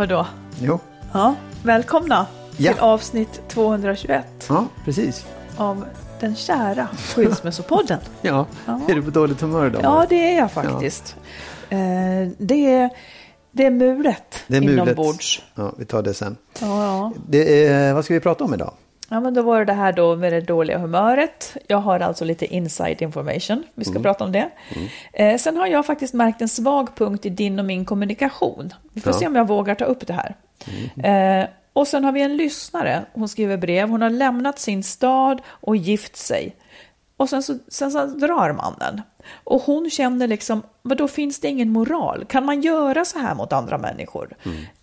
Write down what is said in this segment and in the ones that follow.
Vadå? Jo, Ja, välkomna Ja. till avsnitt 221 ja, precis. av den kära Skilsmässopodden. Ja. Ja. Är du på dåligt humör idag? Ja, det är jag faktiskt. Eh, det, är, det är mulet det är mulet. inombords. Ja, vi tar det sen. Ja, ja. Det är, vad ska vi prata om idag? Ja, men då var det det här då med det dåliga humöret. Jag har alltså lite inside information. Vi ska prata om det. Eh, sen har jag faktiskt märkt en svag punkt i din och min kommunikation. Vi får Ja. se om jag vågar ta upp det här. Eh, och sen har vi en lyssnare. Hon skriver brev. Hon har lämnat sin stad och gift sig. Och sen så, sen så drar mannen. Och hon känner liksom, vad då finns det ingen moral? Kan man göra så här mot andra människor?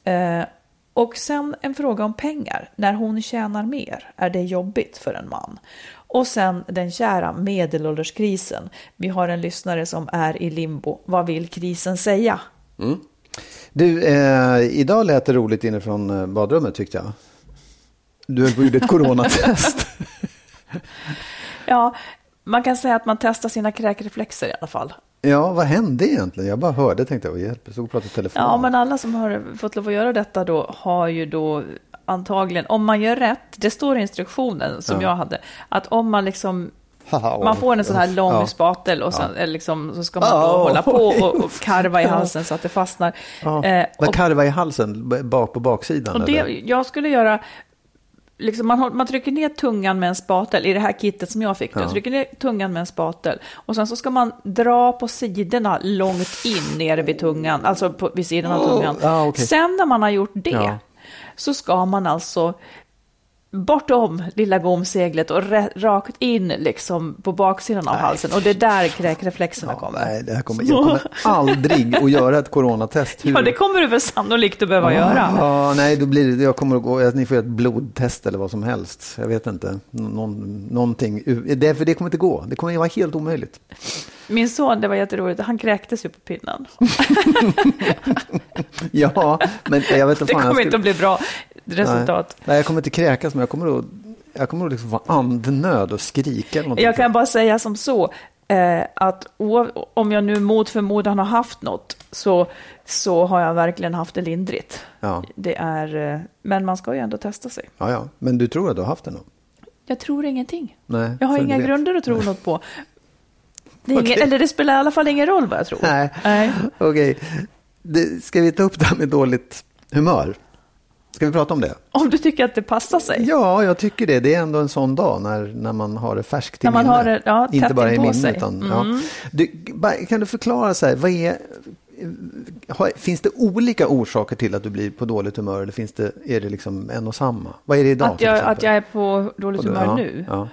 Eh, och sen en fråga om pengar. När hon tjänar mer, är det jobbigt för en man? Och sen den kära medelålderskrisen. Vi har en lyssnare som är i limbo. Vad vill krisen säga? Du, eh, idag lät det roligt inifrån eh, badrummet tyckte jag. Du höll på gjorde ett coronatest. Ja, man kan säga att man testar sina kräkreflexer i alla fall. Ja, vad hände egentligen? Jag bara hörde tänkte jag, hjälp, jag stod och pratade i telefon. Ja, men alla som har fått lov att göra detta då har ju då antagligen, om man gör rätt, det står i instruktionen som Ja. jag hade, att om man liksom man får en sån här lång ja. spatel och sen, eller liksom, så ska man Ja, hålla på och, och karva i halsen så att det fastnar. Ja. Eh, och, karva i halsen, bak på baksidan? och det, eller? jag skulle göra, liksom man, man trycker ner tungan med en spatel, i det här kittet som jag fick, Ja. trycker ner tungan med en spatel och sen så ska man dra på sidorna långt in nere vid tungan, alltså på, vid sidan av Oh, tungan. ja, okej. Sen när man har gjort det Ja. så ska man alltså bortom lilla gomseglet och rakt in liksom på baksidan av halsen. Och det är där kräkreflexerna Ja, kommer. nej, det här kommer, jag kommer aldrig att göra ett coronatest. Hur- Ja, det kommer du väl sannolikt att behöva göra. Ja, nej, då blir det, jag kommer att gå, ni får göra ett blodtest eller vad som helst. Jag vet inte, Någon, någonting. Det, för det kommer inte gå, det kommer att vara helt omöjligt. Min son, det var jätteroligt, han kräktes ju på pinnen. Ja, men jag vet inte Det kommer jag inte att bli bra resultat. Nej, nej, jag kommer inte kräkas, men jag kommer att, jag kommer att liksom få andnöd och skrika. Eller. Jag kan bara säga som så, eh, att om jag nu mot förmodan har haft något, så, så har jag verkligen haft det lindrigt. Ja. Det är, eh, men man ska ju ändå testa sig. Ja, ja, men du tror att du har haft det nog? Jag tror ingenting. Nej, Jag har inga grunder att tro något på. Det ingen, Okej. eller det spelar i alla fall ingen roll vad jag tror. Nej, Nej. okej. Det- Ska vi ta upp det här med dåligt humör? Ska vi prata om det? Om du tycker att det passar sig. Ja, jag tycker det. Det är ändå en sån dag när, när man har det färskt i När man minne. har det, ja, Inte bara i inpå minne sig. utan... Mm. Ja. Du, kan du förklara så här, vad är... har, finns det olika orsaker till att du blir på dåligt humör eller finns det, är det liksom en och samma? Vad är det idag Att jag, att jag är på dåligt humör ja, nu? Ja.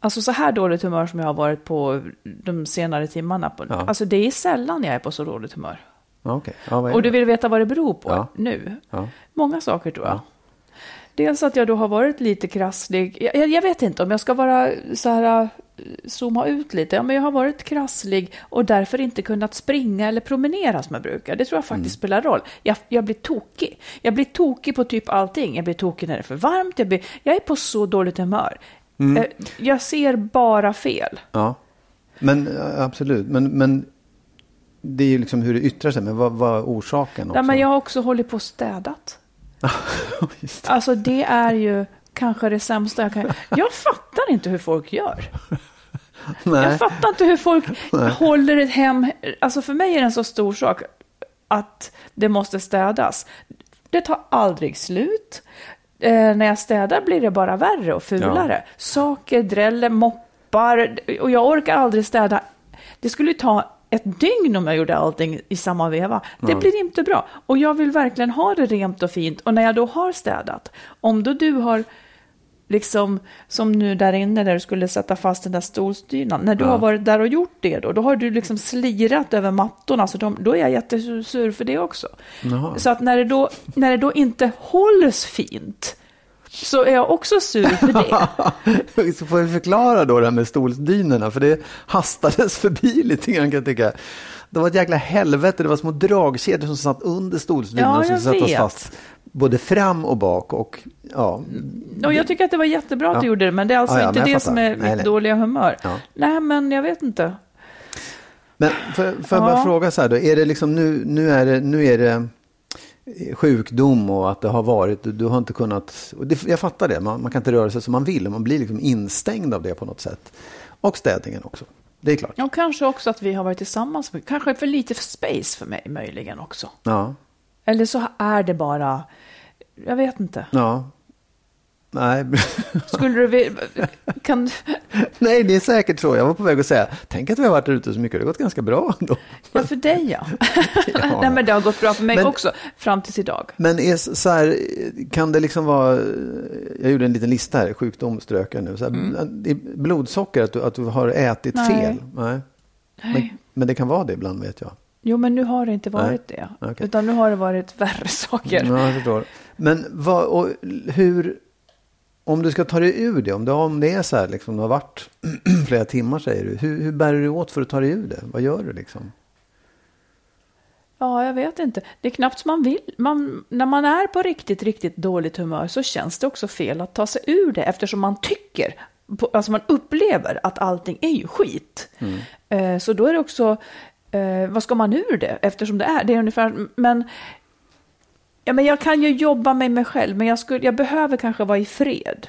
Alltså så här dåligt humör som jag har varit på de senare timmarna. På, Ja. Alltså det är sällan jag är på så dåligt humör. Okej. Ja, Och du vill veta vad det beror på Ja. nu? Många saker tror jag. Dels att jag då har varit lite krasslig. Jag, jag, vet inte om jag ska vara så här, äh, zooma ut lite. Ja, men jag har varit krasslig och därför inte kunnat springa eller promenera som jag brukar. Det tror jag faktiskt spelar roll. Jag, jag blir tokig. Jag blir tokig på typ allting. Jag blir tokig när det är för varmt. Jag, blir, jag är på så dåligt humör. Eh, Jag ser bara fel. Ja. Men absolut. Men, men det är ju liksom hur det yttrar sig. Men vad vad är orsaken också? Ja, men jag har också hållit på och städat. Just det. Alltså det är ju kanske det sämsta jag kan... Jag fattar inte hur folk gör. Nej. Jag fattar inte hur folk håller ett hem. Alltså för mig är det en så stor sak att det måste städas. Det tar aldrig slut. Eh, när jag städar blir det bara värre och fulare. Saker dräller, moppar och jag orkar aldrig städa. Det skulle ju ta ett dygn om jag gjorde allting i samma veva. Det blir inte bra. Och jag vill verkligen ha det rent och fint. Och när jag då har städat, om då du har liksom som nu där inne där du skulle sätta fast den där stolstynan. När du har varit där och gjort det då, då har du liksom slirat över mattorna. Så de, då är jag jättesur för det också. Så att när det, då, när det då inte hålls fint så är jag också sur för det. Så får vi förklara då det här med stolsdynorna. För det hastades förbi lite grann kan jag tycka. Det var ett jäkla helvete. Det var små dragkedjor som satt under stolsdynorna. Ja, som vet. fast både fram och bak. Och, ja, Och jag tycker att det var jättebra att Ja. du gjorde det, men det är alltså Ja, ja, inte det som fattar. är Nej, mitt nej. dåliga humör. Nej, men jag vet inte. Men får, får jag bara fråga så här då. Är det liksom nu, nu är det, nu är det sjukdom och att det har varit, du har inte kunnat, det, jag fattar det, man, man kan inte röra sig som man vill man blir liksom instängd av det på något sätt. Och städningen också, det är klart. Och kanske också att vi har varit tillsammans. Kanske för lite space för mig möjligen också. Ja, Eller så är det bara, jag vet inte. ja. Nej. Skulle du vilja, kan, Nej, det är säkert så. Jag var på väg att säga, tänk att vi har varit ute så mycket, det har gått ganska bra ändå. ja för dig ja. Ja. Nej men det har gått bra för mig Men- också, fram tills idag. Men är så här, kan det liksom vara, jag gjorde en liten lista här, sjukdom strök jag nu. Så här, i Blodsocker, att du, att du har ätit Mm. Nej. fel? Nej. Men, men det kan vara det ibland vet jag. Jo men nu har det inte varit det. Okej. Utan nu har det varit värre saker. Ja, jag förstår. Men vad, och hur, om du ska ta dig ur det, om det, om det är så här, liksom, det har varit flera timmar säger du, hur, hur bär du åt för att ta dig ur det? Vad gör du liksom? Ja, jag vet inte. Det är knappt som man vill. Man, när man är på riktigt, riktigt dåligt humör så känns det också fel att ta sig ur det eftersom man tycker, alltså man upplever att allting är ju skit. Eh, så då är det också, eh, vad ska man ur det? Eftersom det är, det är ungefär, men Ja, men jag kan ju jobba med mig själv, men jag, skulle, jag behöver kanske vara i fred.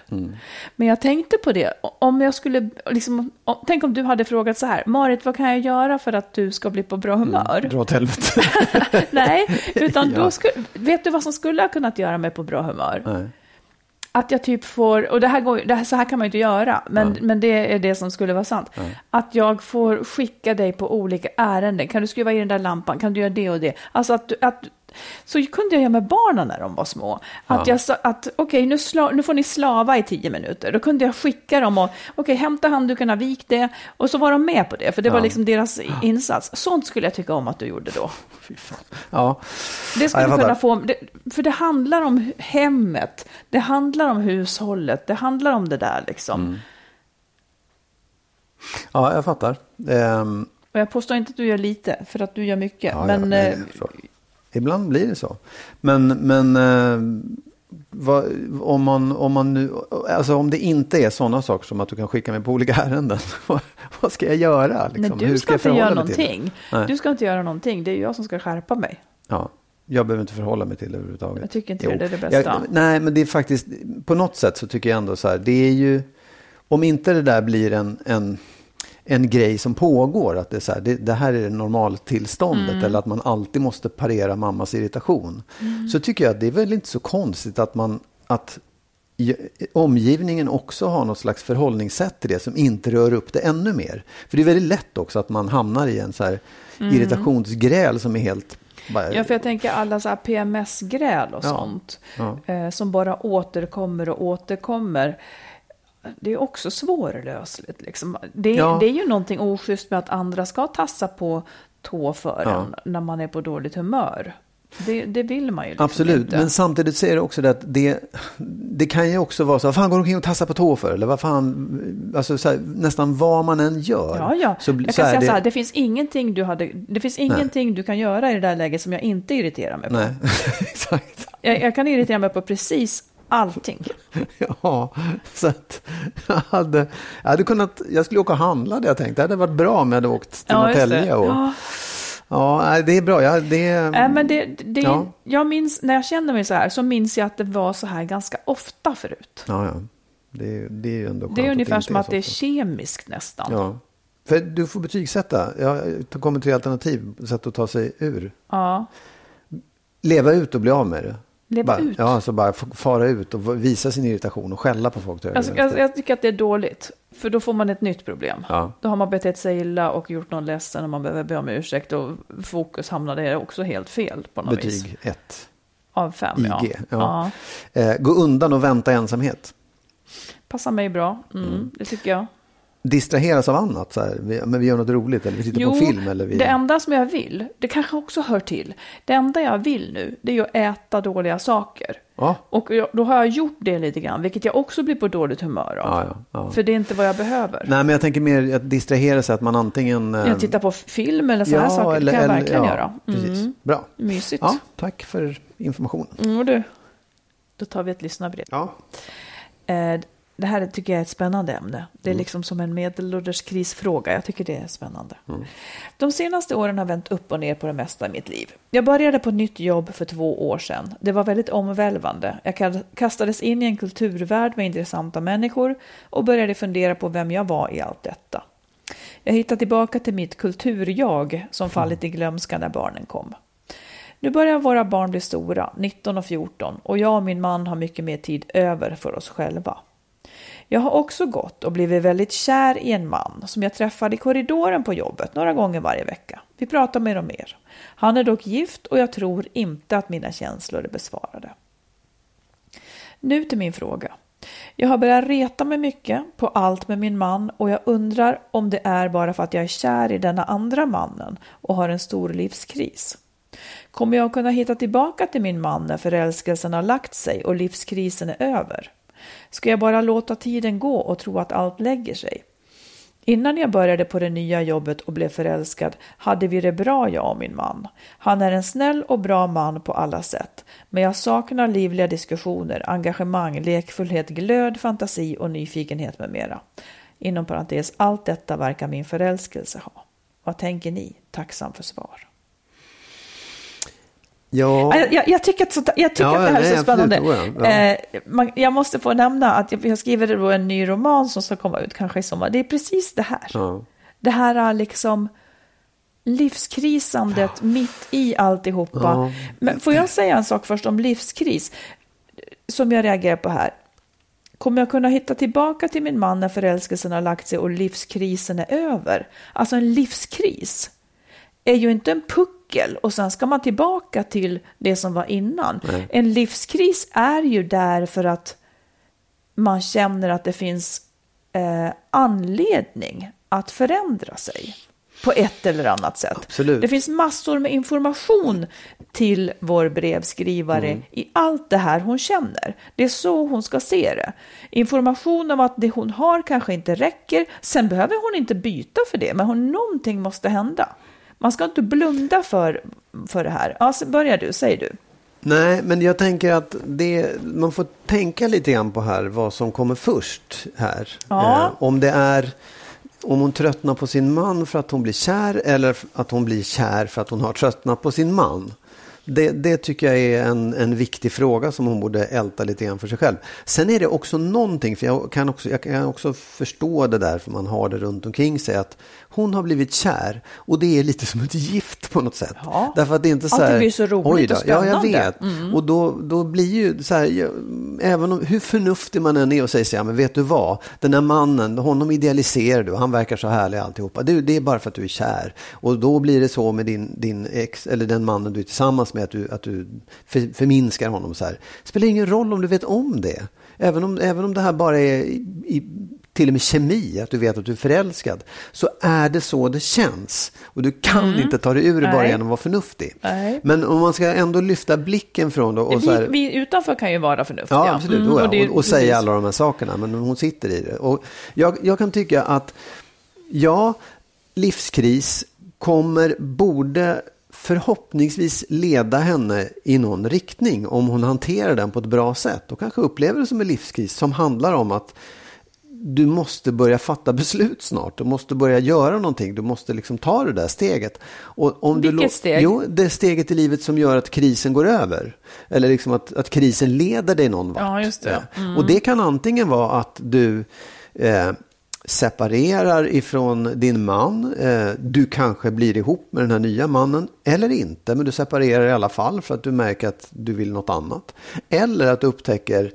Men jag tänkte på det, om jag skulle, liksom, om, tänk om du hade frågat så här, Marit, vad kan jag göra för att du ska bli på bra humör? Dra åt helvete. Nej, utan Ja. då skulle, vet du vad som skulle ha kunnat göra mig på bra humör? Nej. Att jag typ får, och det här går, det här, så här kan man ju inte göra, men, men det är det som skulle vara sant. Att jag får skicka dig på olika ärenden. Kan du skruva i den där lampan? Kan du göra det och det? Alltså att, att så kunde jag göra med barnen när de var små. Att jag sa att okej, nu, sla, nu får ni slava i tio minuter. Då kunde jag skicka dem och okej, hämta handdukarna, vik det. Och så var de med på det, för det var liksom deras insats. Sånt skulle jag tycka om att du gjorde då. Ja. Det Ja, skulle jag kunna få, det, för det handlar om hemmet, det handlar om hushållet, det handlar om det där liksom. Mm. ja, jag fattar. Ehm, Och jag påstår inte att du gör lite, för att du gör mycket. Ja, men ja, nej, eh. Ibland blir det så. Men, men eh, vad, om, man, om, man nu, alltså om det inte är sådana saker som att du kan skicka mig på olika ärenden, vad, ska jag göra? Liksom? nej, du ska jag inte göra någonting. Du ska inte göra någonting, det är jag som ska skärpa mig. Ja, jag behöver inte förhålla mig till det överhuvudtaget. Jag tycker inte Jo. det är det bästa. Jag, nej, men det är faktiskt, på något sätt så tycker jag ändå så här, det är ju, om inte det där blir en, en, en grej som pågår, att det, är så här, det, det här är det normaltillståndet, Mm. eller att man alltid måste parera mammas irritation, så tycker jag att det är väl inte så konstigt att man, att omgivningen också har något slags förhållningssätt till det som inte rör upp det ännu mer. För det är väldigt lätt också att man hamnar i en så här irritationsgräl som är helt... Bara, Mm. Ja, för jag tänker alla så här PMS-gräl och Ja. sånt. Ja. Eh, som bara återkommer och återkommer. Det är också svårlösligt. Liksom. Det, Ja. det är ju någonting oschysst med att andra ska tassa på tå för Ja. en när man är på dåligt humör. Det, det vill man ju liksom Absolut, inte. men samtidigt så är det också det att det, det kan ju också vara så, vad fan går du omkring och tassar på tå för? Eller vad fan, alltså så här, nästan vad man än gör. Ja, ja. Så, jag så kan är säga det, så här, det finns ingenting du, hade, det finns ingenting du kan göra i det där läget som jag inte irriterar mig på. Nej, exakt. Jag, jag kan irritera mig på precis allting. Ja, så att jag hade, jag hade kunnat, jag skulle åka och handla det jag tänkte. Det hade varit bra om jag hade åkt till Ja. Norrtälje. Och, Ja. ja, det är bra. Ja, det, men det, det, Ja. jag minns, när jag känner mig så här så minns jag att det var så här ganska ofta förut. ja, ja. Det, det är ändå Det är ungefär som att det är kemiskt nästan. Ja. För du får betygsätta. Jag kommer tre alternativ, sätt att ta sig ur. Ja. Leva ut och bli av med det. Leva bara, ut? Ja, alltså bara fara ut och visa sin irritation och skälla på folk. Alltså, jag, jag tycker att det är dåligt. För då får man ett nytt problem. Ja. Då har man betett sig illa och gjort någon ledsen och man behöver be om ursäkt. Och fokus hamnar där också helt fel på något vis. Betyg 1. Av fem, ja. IG. ja. Ja. Eh, gå undan och vänta ensamhet. Passar mig bra. Mm, Det tycker jag. Distraheras av annat. Så här. Vi, men vi gör något roligt eller vi tittar på film. Eller vi... det enda som jag vill, det kanske också hör till. Det enda jag vill nu, det är att äta dåliga saker. Ja. Och jag, då har jag gjort det lite grann, vilket jag också blir på dåligt humör av. Ja, ja. För det är inte vad jag behöver. Nej, men jag tänker mer att distrahera sig. Att man antingen... eh, Jag tittar på film eller så här saker, det kan jag verkligen ja, göra. Precis. Mm, Bra. mysigt. Ja, tack för informationen. Mm, och du, då tar vi ett lyssnarbrev. Ja. Eh, det här tycker jag är ett spännande ämne. Det Mm. är liksom som en medelålders krisfråga. Jag tycker det är spännande. Mm. De senaste åren har vänt upp och ner på det mesta i mitt liv. Jag började på nytt jobb för två år sedan. Det var väldigt omvälvande. Jag kast- kastades in i en kulturvärld med intressanta människor och började fundera på vem jag var i allt detta. Jag hittade tillbaka till mitt kulturjag som fallit i glömska när barnen kom. Nu börjar våra barn bli stora, 19 och 14, och jag och min man har mycket mer tid över för oss själva. Jag har också gått och blivit väldigt kär i en man som jag träffade i korridoren på jobbet några gånger varje vecka. Vi pratar mer och mer. Han är dock gift och jag tror inte att mina känslor är besvarade. Nu till min fråga. Jag har börjat reta mig mycket på allt med min man och jag undrar om det är bara för att jag är kär i denna andra mannen och har en stor livskris. Kommer jag kunna hitta tillbaka till min man när förälskelsen har lagt sig och livskrisen är över? Ska jag bara låta tiden gå och tro att allt lägger sig? Innan jag började på det nya jobbet och blev förälskad hade vi det bra jag och min man. Han är en snäll och bra man på alla sätt. Men jag saknar livliga diskussioner, engagemang, lekfullhet, glöd, fantasi och nyfikenhet med mera. Inom parentes, allt detta verkar min förälskelse ha. Vad tänker ni? Tacksam för svar. Ja. Jag, jag, tycker, att, jag tycker Ja, att det här är nej, så absolut. spännande. Oh, ja. Ja. Eh, man, jag måste få nämna att jag, jag skriver då en ny roman som ska komma ut kanske i sommar. Det är precis det här. Ja. Det här är liksom livskrisandet mitt i alltihopa. Ja. Men får jag säga en sak först om livskris som jag reagerar på här. Kommer jag kunna hitta tillbaka till min man när förälskelsen har lagt sig och livskrisen är över? Alltså en livskris är ju inte en puckel och sen ska man tillbaka till det som var innan. En livskris är ju där för att man känner att det finns eh, anledning att förändra sig på ett eller annat sätt. Absolut. Det finns massor med information till vår brevskrivare i allt det här hon känner. Det är så hon ska se det. Information om att det hon har kanske inte räcker. Sen behöver hon inte byta för det, men hon, någonting måste hända. Man ska inte blunda för, för det här. Ja, så börjar du, säger du. Nej, men jag tänker att det, man får tänka lite grann på här vad som kommer först här. Ja. Eh, om det är om hon tröttnar på sin man för att hon blir kär eller att hon blir kär för att hon har tröttnat på sin man. Det, det tycker jag är en, en viktig fråga som hon borde älta lite grann för sig själv. Sen är det också någonting, för jag kan också, jag kan också förstå det där, för man har det runt omkring sig, att hon har blivit kär och det är lite som ett gift på något sätt. Ja. Därför att det är inte så Allt här, blir så roligt då, och Ja, jag spännande. vet. Och då, då blir ju så här, jag, även om, hur förnuftig man än är och säger så här, men vet du vad, den här mannen, honom idealiserar du, han verkar så härlig alltihopa. Det, det är bara för att du är kär. Och då blir det så med din, din ex, eller den mannen du är tillsammans med, att du, att du för, förminskar honom så här. spelar ingen roll om du vet om det. Även om, även om det här bara är i, i, till och med kemi, att du vet att du är förälskad, så är det så det känns. Och du kan inte ta dig ur det bara Nej. genom att vara förnuftig. Nej. Men om man ska ändå lyfta blicken från det och så här, vi, vi utanför kan ju vara förnuftiga. Ja, absolut. Mm, och det- och, och säga alla de här sakerna, men hon sitter i det. Och jag, jag kan tycka att, ja, livskris kommer, borde förhoppningsvis leda henne i någon riktning om hon hanterar den på ett bra sätt och kanske upplever det som en livskris som handlar om att du måste börja fatta beslut snart. Du måste börja göra någonting. Du måste liksom ta det där steget. Och om du Vilket lå- steg? Jo, det steget i livet som gör att krisen går över. Eller liksom att, att krisen leder dig någon vart. Ja, just det. Mm. Och det kan antingen vara att du eh, separerar ifrån din man. Eh, du kanske blir ihop med den här nya mannen. Eller inte, men du separerar i alla fall för att du märker att du vill något annat. Eller att du upptäcker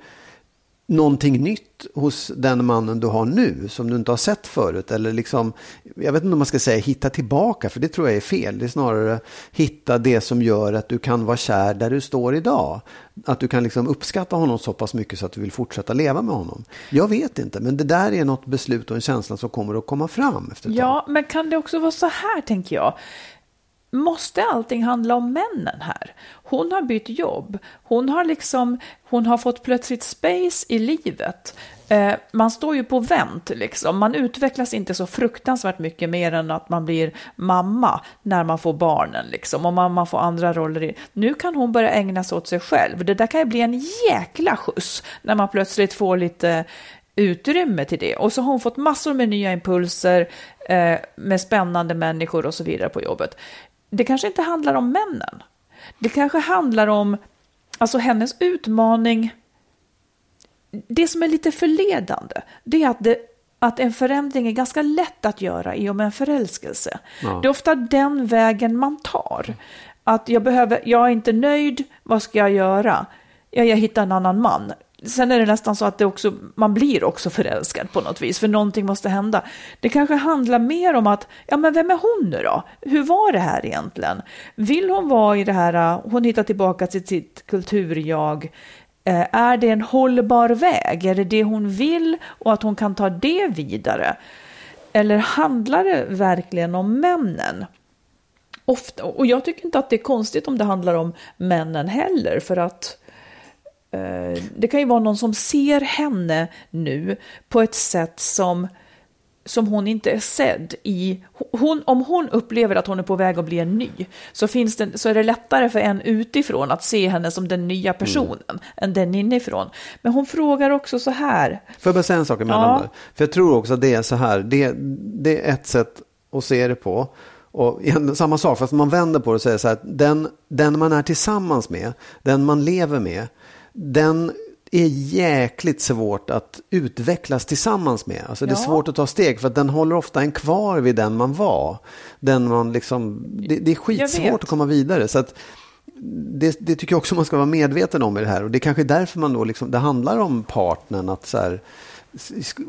någonting nytt hos den mannen du har nu som du inte har sett förut. Eller liksom, jag vet inte om man ska säga hitta tillbaka, för det tror jag är fel. Det är snarare hitta det som gör att du kan vara kär där du står idag. Att du kan liksom uppskatta honom så pass mycket så att du vill fortsätta leva med honom. Jag vet inte, men det där är något beslut och en känsla som kommer att komma fram efter ett tag. Ja, men kan det också vara så här, tänker jag. Måste allting handla om männen här? Hon har bytt jobb. Hon har liksom, hon har fått plötsligt space i livet. Eh, man står ju på vänt liksom. Man utvecklas inte så fruktansvärt mycket mer än att man blir mamma när man får barnen liksom. Och man, man får andra roller. I. Nu kan hon börja ägna sig åt sig själv. Det där kan ju bli en jäkla skjuts när man plötsligt får lite utrymme till det. Och så har hon fått massor med nya impulser eh, med spännande människor och så vidare på jobbet. Det kanske inte handlar om männen. Det kanske handlar om alltså hennes utmaning. Det som är lite förledande, det är att, det, att en förändring är ganska lätt att göra i och med en förälskelse. Ja. Det är ofta den vägen man tar. Att jag, behöver, jag är inte nöjd, vad ska jag göra? Ja, jag hittar en annan man. Sen är det nästan så att det också, man blir också förälskad på något vis, för någonting måste hända. Det kanske handlar mer om att, ja men vem är hon nu då? Hur var det här egentligen? Vill hon vara i det här, äh, hon hittar tillbaka till sitt kulturjag, äh, Är det en hållbar väg? Är det det hon vill och att hon kan ta det vidare? Eller handlar det verkligen om männen? Ofta, och jag tycker inte att det är konstigt om det handlar om männen heller, för att eh, det kan ju vara någon som ser henne nu på ett sätt som, som hon inte är sedd i. Hon, om hon upplever att hon är på väg att bli en ny så, finns det, så är det lättare för en utifrån att se henne som den nya personen än den inifrån. Men hon frågar också så här. Får jag bara säga en sak emellan Ja. där? För jag tror också att det är så här, det, det är ett sätt att se det på. Och igen, samma sak, fast man vänder på det och säger så här, att den, den man är tillsammans med, den man lever med, den är jäkligt svårt att utvecklas tillsammans med. Alltså det är Ja. svårt att ta steg för att den håller ofta en kvar vid den man var. Den man liksom, det, det är skitsvårt att komma vidare. Så att det, det tycker jag också man ska vara medveten om i det här. Och det är kanske är därför man då liksom, det handlar om partnern. Att så här,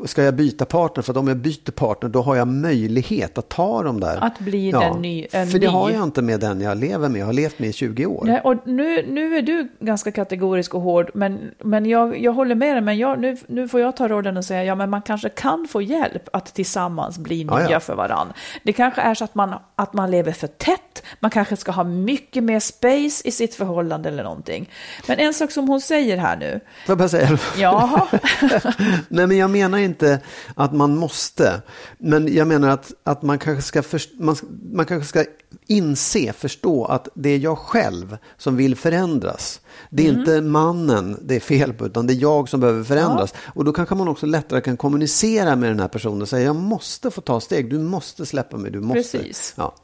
ska jag byta partner? För att om jag byter partner då har jag möjlighet att ta de där. Att bli den ny- en För det ny. har jag inte med den jag lever med. Jag har levt med i 20 år. Nej, och nu, nu är du ganska kategorisk och hård, men, men jag, jag håller med dig. Men jag, nu, nu får jag ta rollen och säga, ja men man kanske kan få hjälp att tillsammans bli nya Ja, ja. för varann. Det kanske är så att man, att man lever för tätt, man kanske ska ha mycket mer space i sitt förhållande eller någonting. Men en sak som hon säger här nu, Får jag bara säga? ja, Nej, men jag menar inte att man måste. Men jag menar att, att man, kanske ska först, man, man kanske ska inse, förstå att det är jag själv som vill förändras. Det är inte mannen det är fel på, utan det är jag som behöver förändras. Och då kanske man också lättare kan kommunicera med den här personen och säga jag måste få ta steg, du måste släppa mig, du måste. Precis. Ja.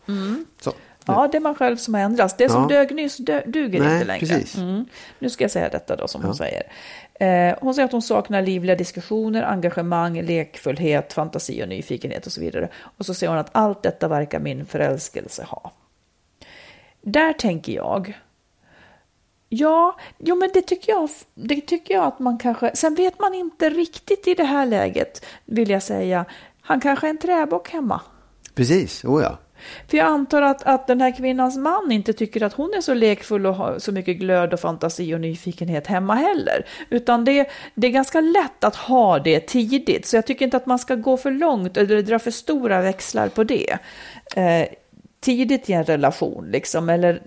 Så. Ja, det är man själv som har ändrats. Det som Ja. dög nyss dö, duger Nej, inte längre. Mm. Nu ska jag säga detta då som hon säger. Eh, hon säger att hon saknar livliga diskussioner, engagemang, lekfullhet, fantasi och nyfikenhet och så vidare. Och så säger hon att allt detta verkar min förälskelse ha. Där tänker jag, ja, jo men det tycker jag, det tycker jag att man kanske, sen vet man inte riktigt i det här läget, vill jag säga, han kanske är en träbock hemma. Precis, oh ja. För jag antar att, att den här kvinnans man inte tycker att hon är så lekfull och har så mycket glöd och fantasi och nyfikenhet hemma heller. Utan det, det är ganska lätt att ha det tidigt. Så jag tycker inte att man ska gå för långt eller dra för stora växlar på det. Eh, tidigt i en relation liksom. Eller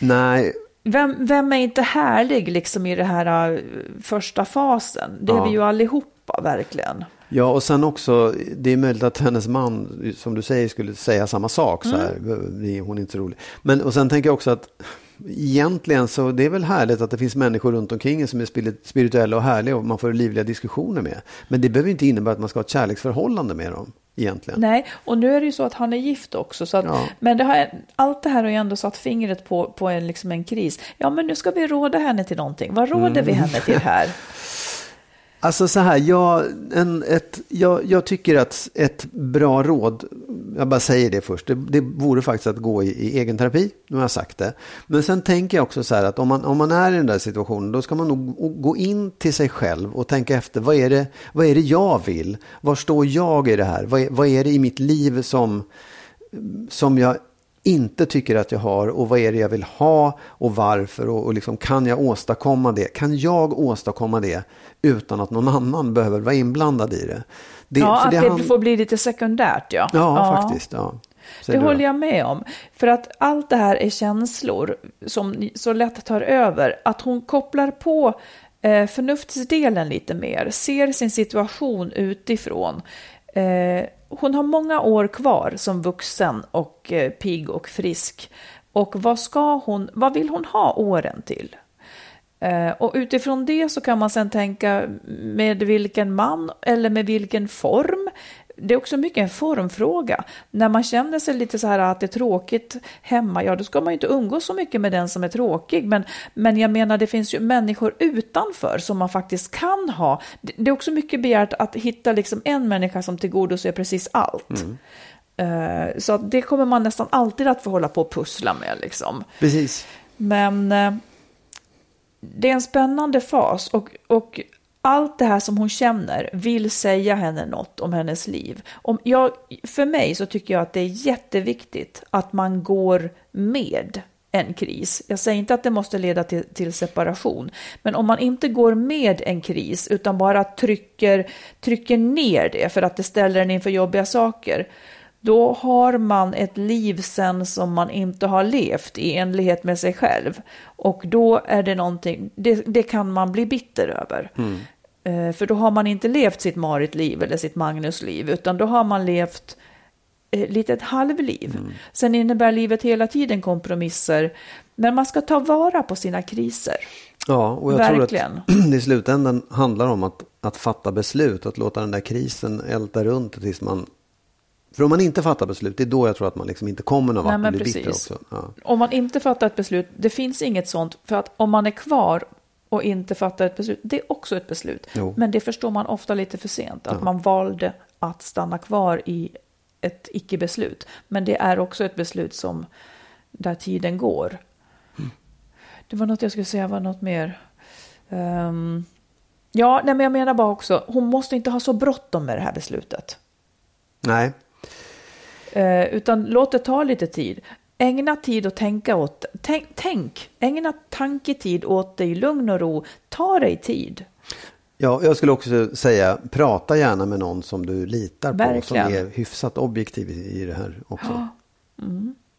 Nej, vem, vem är inte härlig liksom i den här eh, första fasen? Det är Ja. vi ju allihopa verkligen. Ja, och sen också, det är möjligt att hennes man, som du säger, skulle säga samma sak. Så här, "Vi- hon är inte så rolig. Men, och sen tänker jag också att egentligen så det är väl härligt att det finns människor runt omkring en som är spiri- spirituella och härliga och man får livliga diskussioner med. Men det behöver inte innebära att man ska ha ett kärleksförhållande med dem egentligen. Nej, och nu är det ju så att han är gift också. Så att, Ja. Men det har, allt det här har ju ändå satt fingret på, på en, liksom en kris. Ja, men nu ska vi råda henne till någonting. Vad råder Mm. vi henne till här? Alltså så här, jag, en, ett, jag, jag tycker att ett bra råd, jag bara säger det först, det, det vore faktiskt att gå i, i egen terapi, nu har jag sagt det. Men sen tänker jag också så här att om man, om man är i den där situationen, då ska man nog gå in till sig själv och tänka efter, vad är det, vad är det jag vill? Var står jag i det här? Vad är, vad är det i mitt liv som, som jag inte tycker att jag har och vad är det jag vill ha och varför och, och liksom, kan jag åstadkomma det? Kan jag åstadkomma det utan att någon annan behöver vara inblandad i det? det ja, att det han- får bli lite sekundärt, ja. Ja, faktiskt. Ja. Det håller jag med om. För att allt det här är känslor som så lätt tar över. Att hon kopplar på eh, förnuftsdelen lite mer, ser sin situation utifrån. Eh, hon har många år kvar som vuxen och eh, pigg och frisk. Och vad, ska hon, vad vill hon ha åren till? Eh, och utifrån det så kan man sen tänka med vilken man eller med vilken form. Det är också mycket en formfråga. När man känner sig lite så här att det är tråkigt hemma, ja då ska man ju inte umgås så mycket med den som är tråkig. Men, men jag menar det finns ju människor utanför som man faktiskt kan ha. Det är också mycket begärt att hitta liksom en människa som tillgodoser precis allt. Eh, Så det kommer man nästan alltid att få hålla på och pussla med. Liksom. Precis. Men eh, det är en spännande fas och, och allt det här som hon känner vill säga henne något om hennes liv. Om jag, för mig så tycker jag att det är jätteviktigt att man går med en kris. Jag säger inte att det måste leda till, till separation, men om man inte går med en kris utan bara trycker, trycker ner det för att det ställer en inför jobbiga saker, då har man ett liv sen som man inte har levt i enlighet med sig själv. Och då är det någonting, det, det kan man bli bitter över. Eh, För då har man inte levt sitt Marit-liv eller sitt Magnus-liv, utan då har man levt eh, lite ett halvliv. Sen innebär livet hela tiden kompromisser, men man ska ta vara på sina kriser. Ja, och jag Verkligen. tror att det i slutändan handlar om att, att fatta beslut, att låta den där krisen älta runt tills man... För om man inte fattar beslut, det är då jag tror att man liksom inte kommer någon vart och blir bitter också. Ja. Om man inte fattar ett beslut, det finns inget sånt, för att om man är kvar och inte fattar ett beslut, det är också ett beslut. Jo. Men det förstår man ofta lite för sent, att Ja. man valde att stanna kvar i ett icke-beslut. Men det är också ett beslut som, där tiden går. Mm. Det var något jag skulle säga, var något mer. Ehm, ja, nej, men jag menar bara också, hon måste inte ha så bråttom med det här beslutet. Nej, Eh, utan låt det ta lite tid. Ägna tid att tänka åt tänk, tänk, ägna tanketid åt i lugn och ro. Ta dig tid. ja, jag skulle också säga, prata gärna med någon som du litar på, Verkligen. som är hyfsat objektiv i det här också.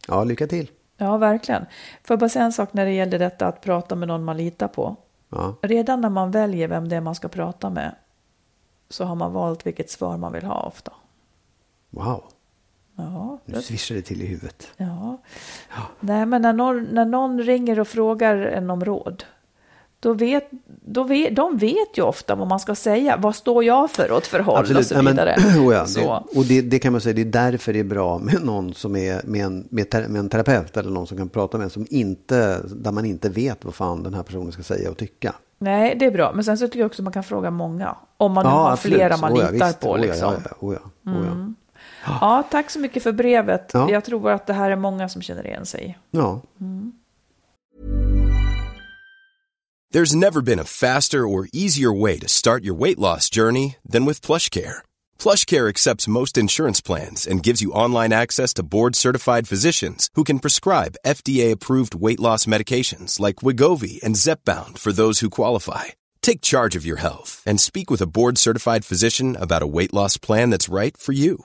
Ja, lycka till. Ja, verkligen. Får jag bara säga en sak när det gäller detta att prata med någon man litar på. Ja, Redan när man väljer vem det är man ska prata med så har man valt vilket svar man vill ha ofta. wow, Ja, nu svischar det till i huvudet. Ja. Nej, men när någon, när någon ringer och frågar en om råd, då vet, då vet, de vet ju ofta vad man ska säga. Vad står jag för åt förhåll Absolut. och så Ja, men- vidare. oh ja, så. det, och det, det kan man säga, det är därför det är bra med någon som är med en, med, med en terapeut eller någon som kan prata med en som inte, där man inte vet vad fan den här personen ska säga och tycka. Nej, det är bra. Men sen så tycker jag också att man kan fråga många. Om man nu Ja, har absolut. flera man Oh ja, litar visst. på. Oh ja, liksom. ja, ja, oh ja, oh ja. Ja, tack så mycket för brevet. Ja. Jag tror att det här är många som känner igen sig. ja. There's never been a faster or easier way to start your weight loss journey than with PlushCare. PlushCare accepts most insurance plans and gives you online access to board-certified physicians who can prescribe FDA-approved weight loss medications like Wigovi and Zepbound for those who qualify. Take charge of your health and speak with a board-certified physician about a weight loss plan that's right for you.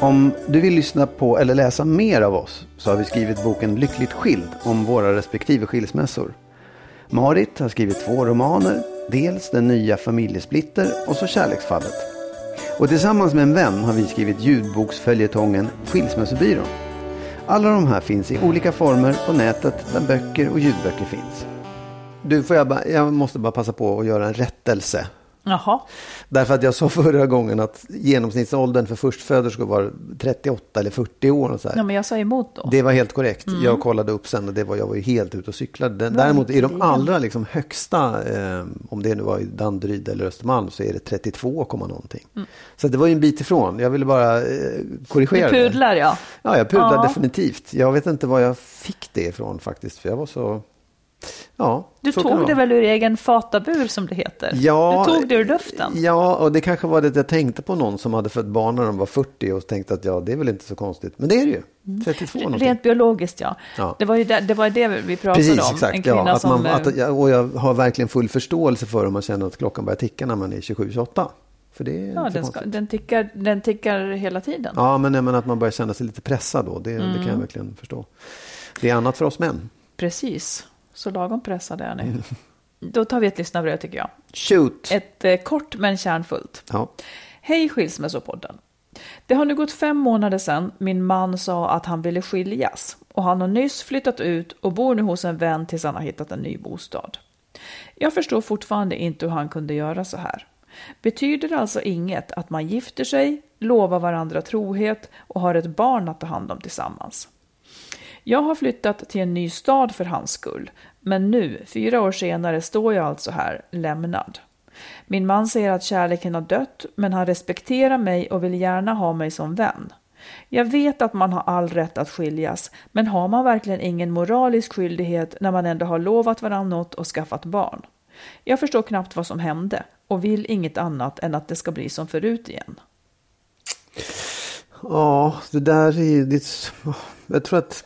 Om du vill lyssna på eller läsa mer av oss så har vi skrivit boken Lyckligt skild om våra respektive skilsmässor. Marit har skrivit två romaner, dels Den nya familjesplitter och så Kärleksfallet. Och tillsammans med en vän har vi skrivit ljudboksföljetongen Skilsmässobyrån. Alla de här finns i olika former på nätet där böcker och ljudböcker finns. Du, får jag, bara, jag måste bara passa på att göra en rättelse. Jaha. Därför att jag sa förra gången att genomsnittsåldern för förstföderskor var 38 eller 40 år. Och så här. Ja, men jag sa emot då. Det var helt korrekt. Jag kollade upp sen och det var, jag var ju helt ute och cyklade. Däremot i de allra liksom högsta, eh, om det nu var i Danderyd eller Östermalm, så är det 32, komma någonting. Så det var ju en bit ifrån. Jag ville bara eh, korrigera Du det. pudlar ja. Ja, jag pudlar Ja. definitivt. Jag vet inte var jag fick det ifrån faktiskt, för jag var så... Ja, Du tog det väl ur egen fatabur som det heter? Ja, du tog det ur luften? Ja, och det kanske var det att jag tänkte på någon som hade fött barn när de var 40 och tänkte att ja, det är väl inte så konstigt. Men det är det ju. 32 någonting. Mm. Rent biologiskt ja. Ja. Det var ju det, det, var det vi pratade Precis, om. exakt. En kvinna Ja, att som... man, eh, att, och jag har verkligen full förståelse för om man känner att klockan börjar ticka när man är 27-28. För det är ja, den, ska, den, tickar, den tickar hela tiden. Ja, men, men att man börjar känna sig lite pressad då, det, det Mm. kan jag verkligen förstå. Det är annat för oss män. Precis. Så lagom pressad är ni. Mm. Då tar vi ett lyssnarbrev tycker jag. Shoot! Ett eh, kort men kärnfullt. Ja. Hej Skilsmässopodden. Det har nu gått fem månader sedan min man sa att han ville skiljas och han har nyss flyttat ut och bor nu hos en vän tills han har hittat en ny bostad. Jag förstår fortfarande inte hur han kunde göra så här. Betyder det alltså inget att man gifter sig, lovar varandra trohet och har ett barn att ta hand om tillsammans? Jag har flyttat till en ny stad för hans skull, men nu, fyra år senare, står jag alltså här, lämnad. Min man säger att kärleken har dött, men han respekterar mig och vill gärna ha mig som vän. Jag vet att man har all rätt att skiljas, men har man verkligen ingen moralisk skyldighet när man ändå har lovat varandra något och skaffat barn? Jag förstår knappt vad som hände och vill inget annat än att det ska bli som förut igen. Ja, det där är... Det, jag tror att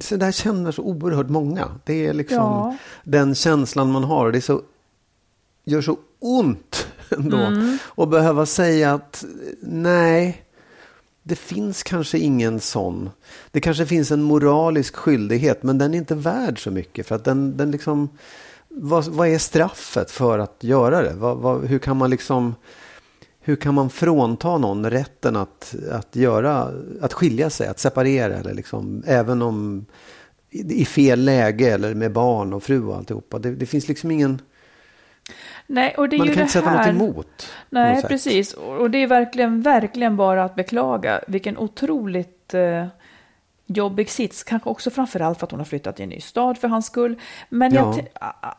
så där känner så oerhört många. Det är liksom Ja. den känslan man har. Det är så, gör så ont ändå. Mm. Och behöva säga att nej, det finns kanske ingen sån. Det kanske finns en moralisk skyldighet, men den är inte värd så mycket. För att den, den liksom, vad, vad är straffet för att göra det? Vad, vad, hur kan man liksom hur kan man frånta någon rätten att, att, göra, att skilja sig, att separera eller liksom, även om i fel läge eller med barn och fru och alltihopa. Det, det finns liksom ingen... Nej, och det är man ju kan det inte sätta här... något emot. Nej, precis. Och det är verkligen, verkligen bara att beklaga. Vilken otroligt eh, jobbig sits. Kanske också framförallt för att hon har flyttat till en ny stad för hans skull. Men Ja. jag,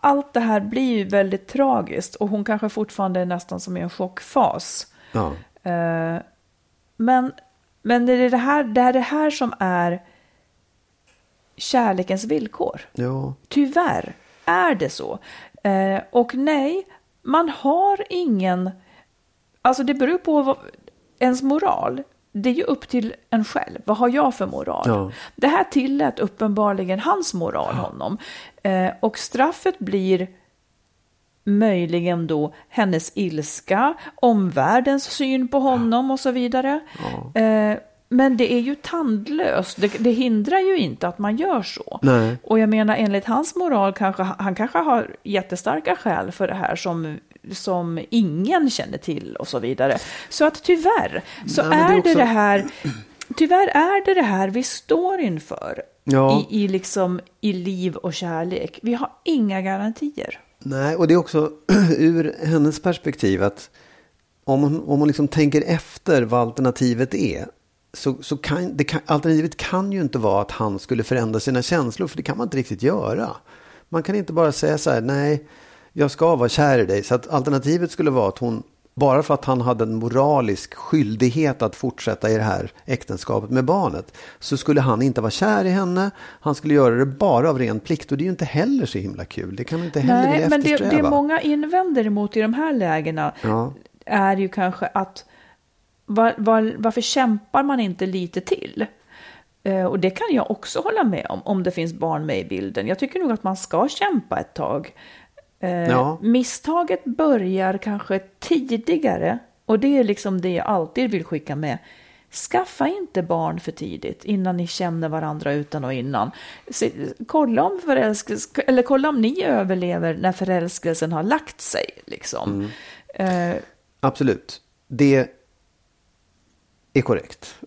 allt det här blir ju väldigt tragiskt. Och hon kanske fortfarande är nästan som i en chockfas. Ja. Eh, men, men det är det här, det är det här som är kärlekens villkor. Ja. Tyvärr är det så. Eh, och nej, man har ingen... Alltså det beror på vad, ens moral. Det är ju upp till en själv. Vad har jag för moral? Ja. Det här tillät uppenbarligen hans moral honom. Eh, och straffet blir möjligen då hennes ilska, omvärldens syn på honom och så vidare. Eh, men det är ju tandlöst. Det, det hindrar ju inte att man gör så. Nej. Och jag menar enligt hans moral kanske han kanske har jättestarka skäl för det här som som ingen känner till och så vidare. Så att tyvärr så Nej, det är det också- det här Tyvärr är det det här vi står inför Ja. i, i, liksom, i liv och kärlek. Vi har inga garantier. Nej, och det är också ur hennes perspektiv att om hon, om hon liksom tänker efter vad alternativet är så, så kan, det kan, alternativet kan ju inte vara att han skulle förändra sina känslor för det kan man inte riktigt göra. Man kan inte bara säga så här, nej, jag ska vara kär i dig. Så att alternativet skulle vara att hon, bara för att han hade en moralisk skyldighet att fortsätta i det här äktenskapet med barnet, så skulle han inte vara kär i henne. Han skulle göra det bara av ren plikt och det är ju inte heller så himla kul. Det kan man inte heller Nej, men det, det många invänder emot i de här lägena Ja. är ju kanske att var, var, varför kämpar man inte lite till? Eh, och det kan jag också hålla med om, om det finns barn med i bilden. Jag tycker nog att man ska kämpa ett tag. Eh, Ja. Misstaget börjar kanske tidigare, och det är liksom det jag alltid vill skicka med. Skaffa inte barn för tidigt innan ni känner varandra utan och innan. Kolla, om förälskelse, eller kolla om ni överlever när förälskelsen har lagt sig. Liksom. Eh, Absolut. Det är korrekt.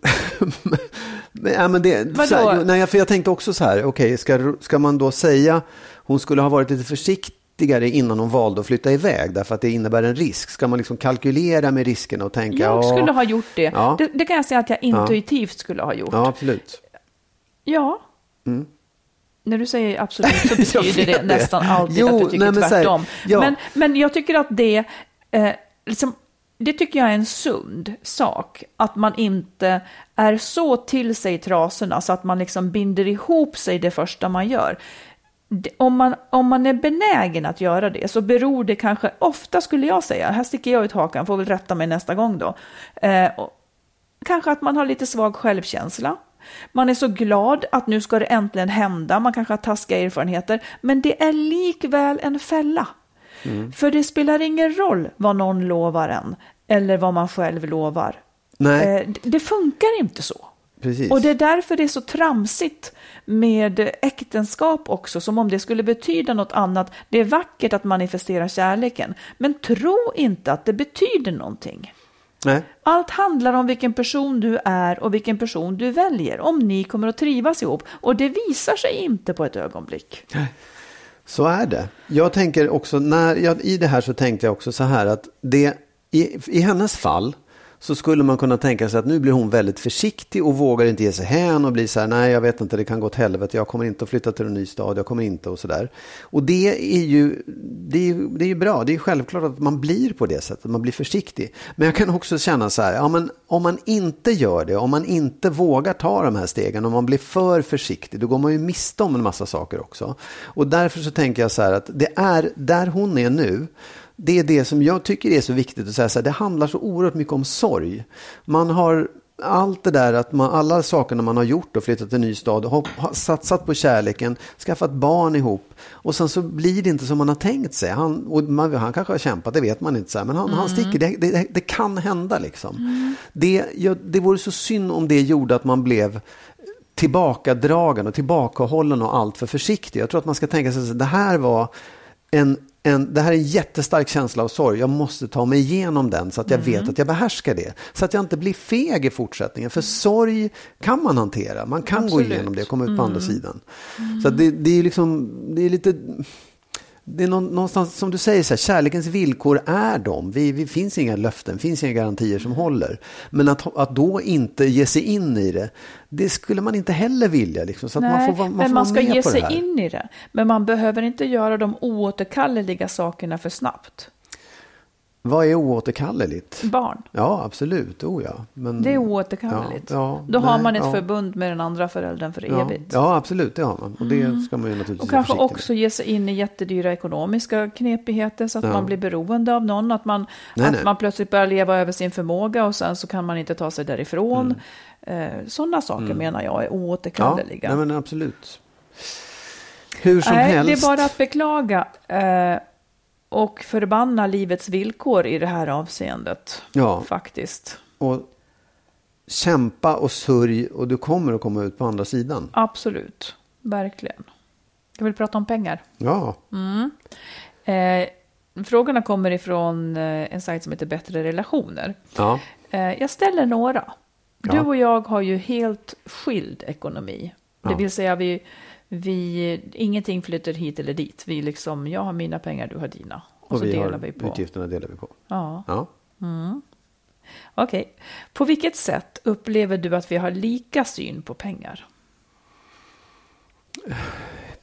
men, ja, men det, Vadå? så här, nej, för jag tänkte också så här, okej, ska, ska man då säga hon skulle ha varit lite försiktigare innan hon valde att flytta iväg därför att det innebär en risk? Ska man liksom kalkylera med riskerna och tänka? jag ja, skulle ha gjort det. Ja. det. Det kan jag säga att jag intuitivt skulle ha gjort. Ja, absolut. Ja. När du säger absolut så betyder det nästan alltid Jo, att du tycker nej, men så här, tvärtom. ja. men, men jag tycker att det, eh, liksom, det tycker jag är en sund sak. Att man inte är så till sig i trasorna så att man liksom binder ihop sig det första man gör. Om man, om man är benägen att göra det så beror det kanske, ofta skulle jag säga, här sticker jag ut hakan, får väl rätta mig nästa gång då. Eh, Kanske att man har lite svag självkänsla. Man är så glad att nu ska det äntligen hända. Man kanske har taskiga erfarenheter. Men det är likväl en fälla. För det spelar ingen roll vad någon lovar en. Eller vad man själv lovar. Nej, Eh, det- funkar inte så. precis. Och det är därför det är så tramsigt med äktenskap också, som om det skulle betyda något annat. Det är vackert att manifestera kärleken, men tro inte att det betyder någonting. nej. Allt handlar om vilken person du är och vilken person du väljer, om ni kommer att trivas ihop. Och det visar sig inte på ett ögonblick. Så är det. Jag tänker också, när jag, i det här så tänkte jag också så här att det, i, i hennes fall så skulle man kunna tänka sig att nu blir hon väldigt försiktig och vågar inte ge sig hän och blir så här, nej jag vet inte, det kan gå åt helvete, jag kommer inte att flytta till en ny stad, jag kommer inte och så där. Och det är ju, det är, det är ju bra, det är självklart att man blir på det sättet, man blir försiktig. Men jag kan också känna så här, ja men om man inte gör det, om man inte vågar ta de här stegen, om man blir för försiktig, då går man ju miste om en massa saker också. Och därför så tänker jag så här att det är där hon är nu, det är det som jag tycker är så viktigt att säga så här, det handlar så oerhört mycket om sorg. Man har allt det där att man, alla sakerna man har gjort och flyttat till en ny stad, har, har satsat på kärleken, skaffat barn ihop och sen så blir det inte som man har tänkt sig. Han, och man, han kanske har kämpat, det vet man inte, så här, men han, han sticker, det, det, det kan hända liksom. Det, jag, det vore så synd om det gjorde att man blev tillbakadragen och tillbakahållen och allt för försiktig. Jag tror att man ska tänka sig att det här var en en, det här är en jättestark känsla av sorg. Jag måste ta mig igenom den så att jag vet att jag behärskar det. Så att jag inte blir feg i fortsättningen. För sorg kan man hantera. Man kan Absolut. gå igenom det och komma ut på andra sidan. Så att det, det är liksom, det är lite det är nå- någonstans som du säger, så här, kärlekens villkor är de. Vi, vi finns inga löften, finns inga garantier som håller. Men att, att då inte ge sig in i det, det skulle man inte heller vilja. Liksom, så att man Nej, får, man men får man vara ska ge sig in i det. Men man behöver inte göra de oåterkalleliga sakerna för snabbt. Vad är oåterkalleligt? Barn, Ja, absolut. Oh, ja. Men, det är oåterkalleligt. Ja, ja, Då har nej, man ett ja. förbund med den andra föräldern för ja, evigt. ja, absolut. Det har man. Och det ska man ju naturligtvis Och kanske också ge sig in i jättedyra ekonomiska knepigheter så att Ja. man blir beroende av någon. Att, man, Nej, att nej. man plötsligt börjar leva över sin förmåga och sen så kan man inte ta sig därifrån. Mm. Eh, sådana saker menar jag är Ja, oåterkalleliga. nej, men absolut. Hur som Nej, helst. det är bara att beklaga eh, och förbanna livets villkor i det här avseendet. Ja. Faktiskt. Och kämpa och sörj och du kommer att komma ut på andra sidan. Absolut. Verkligen. Jag vill prata om pengar. Ja, Eh, frågorna kommer ifrån eh, en sajt som heter Bättre relationer. ja. Eh, jag ställer några. Du Ja. och jag har ju helt skild ekonomi. Det vill säga vi, vi, ingenting flyttar hit eller dit. Vi liksom, jag har mina pengar, du har dina. Och, och så vi delar har vi på. utgifterna delar vi på. Ja. Ja. Okej. På vilket sätt upplever du att vi har lika syn på pengar?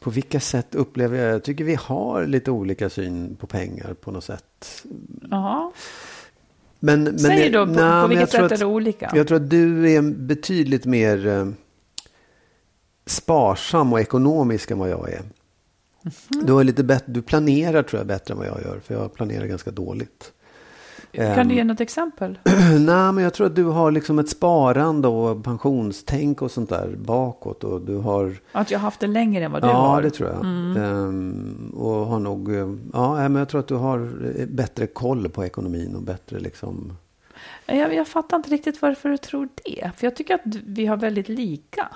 På vilka sätt upplever jag? Jag tycker vi har lite olika syn på pengar på något sätt. Ja. Men, men Säg då, på, nej, på vilket sätt att- är det olika? Jag tror att du är betydligt mer eh, sparsam och ekonomisk än vad jag är. Mhm. Du, har lite bättre, du planerar tror jag bättre än vad jag gör. För jag planerar ganska dåligt. Kan du ge något exempel? Nej, men jag tror att du har liksom ett sparande och pensionstänk och sånt där bakåt. Och du har... Att jag har haft det längre än vad du ja, har? det tror jag. Ehm, och har nog... eh, Ja, men jag tror att du har eh, bättre koll på ekonomin och bättre liksom... Jag, jag fattar inte riktigt varför du tror det. För jag tycker att vi har väldigt lika.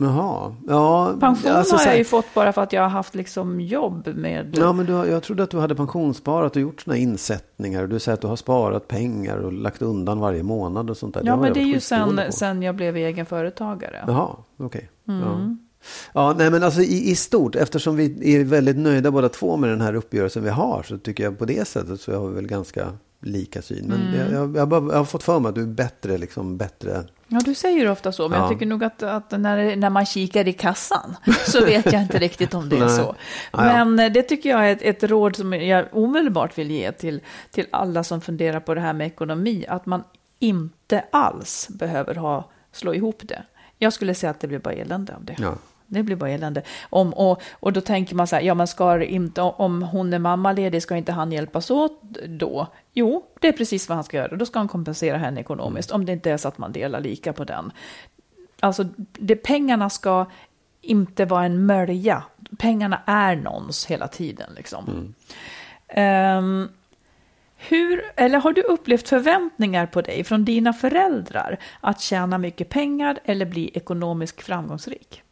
Jaha. Ja, Pension alltså har jag ju fått bara för att jag har haft liksom jobb med... Ja, men du jag trodde att du hade pensionssparat och gjort såna insättningar. Du säger att du har sparat pengar och lagt undan varje månad och sånt där. ja, har men det är ju sen, sen jag blev egen företagare. Jaha, okej. Mm. Ja. ja, nej men alltså i, i stort, eftersom vi är väldigt nöjda båda två med den här uppgörelsen vi har, så tycker jag på det sättet så har vi väl ganska lika syn. Men Mm. jag, jag, jag, har bara- jag har fått för mig att du är bättre, liksom bättre. Ja, du säger ofta så, men Ja. jag tycker nog att, att när, när man kikar i kassan så vet jag inte riktigt om det är så. Ja. Men eh, det tycker jag är ett, ett råd som jag omedelbart vill ge till, till alla som funderar på det här med ekonomi, att man inte alls behöver ha, slå ihop det. Jag skulle säga att det blir bara elände av det. Ja. Det blir bara elände. Om, och, och då tänker man så här, ja men ska inte, om hon är mammaledig, ska inte han hjälpas åt då? Jo, det är precis vad han ska göra. Då ska han kompensera henne ekonomiskt, om det inte är så att man delar lika på den. Alltså, det, pengarna ska inte vara en mölja. Pengarna är någons hela tiden. Liksom. Ehm, hur, eller har du upplevt förväntningar på dig från dina föräldrar att tjäna mycket pengar eller bli ekonomiskt framgångsrik?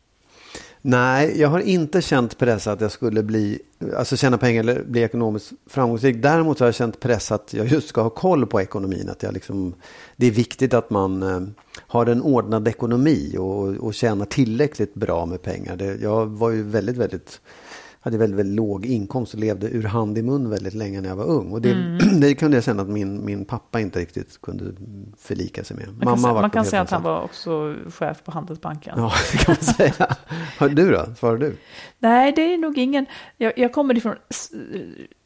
Nej, jag har inte känt press att jag skulle bli, alltså tjäna pengar eller bli ekonomiskt framgångsrik. Däremot har jag känt press att jag just ska ha koll på ekonomin. Att jag liksom, det är viktigt att man eh, har en ordnad ekonomi och, och tjänar tillräckligt bra med pengar. Det, jag var ju väldigt, väldigt hade väldigt, väldigt låg inkomst och levde ur hand i mun väldigt länge när jag var ung. Och det, det kunde jag känna att min, min pappa inte riktigt kunde förlika sig med. Man kan, säga, man kan säga att han var också chef på Handelsbanken. Ja, det kan man säga. Du då? Svarar du? Nej, det är nog ingen... Jag, jag kommer ifrån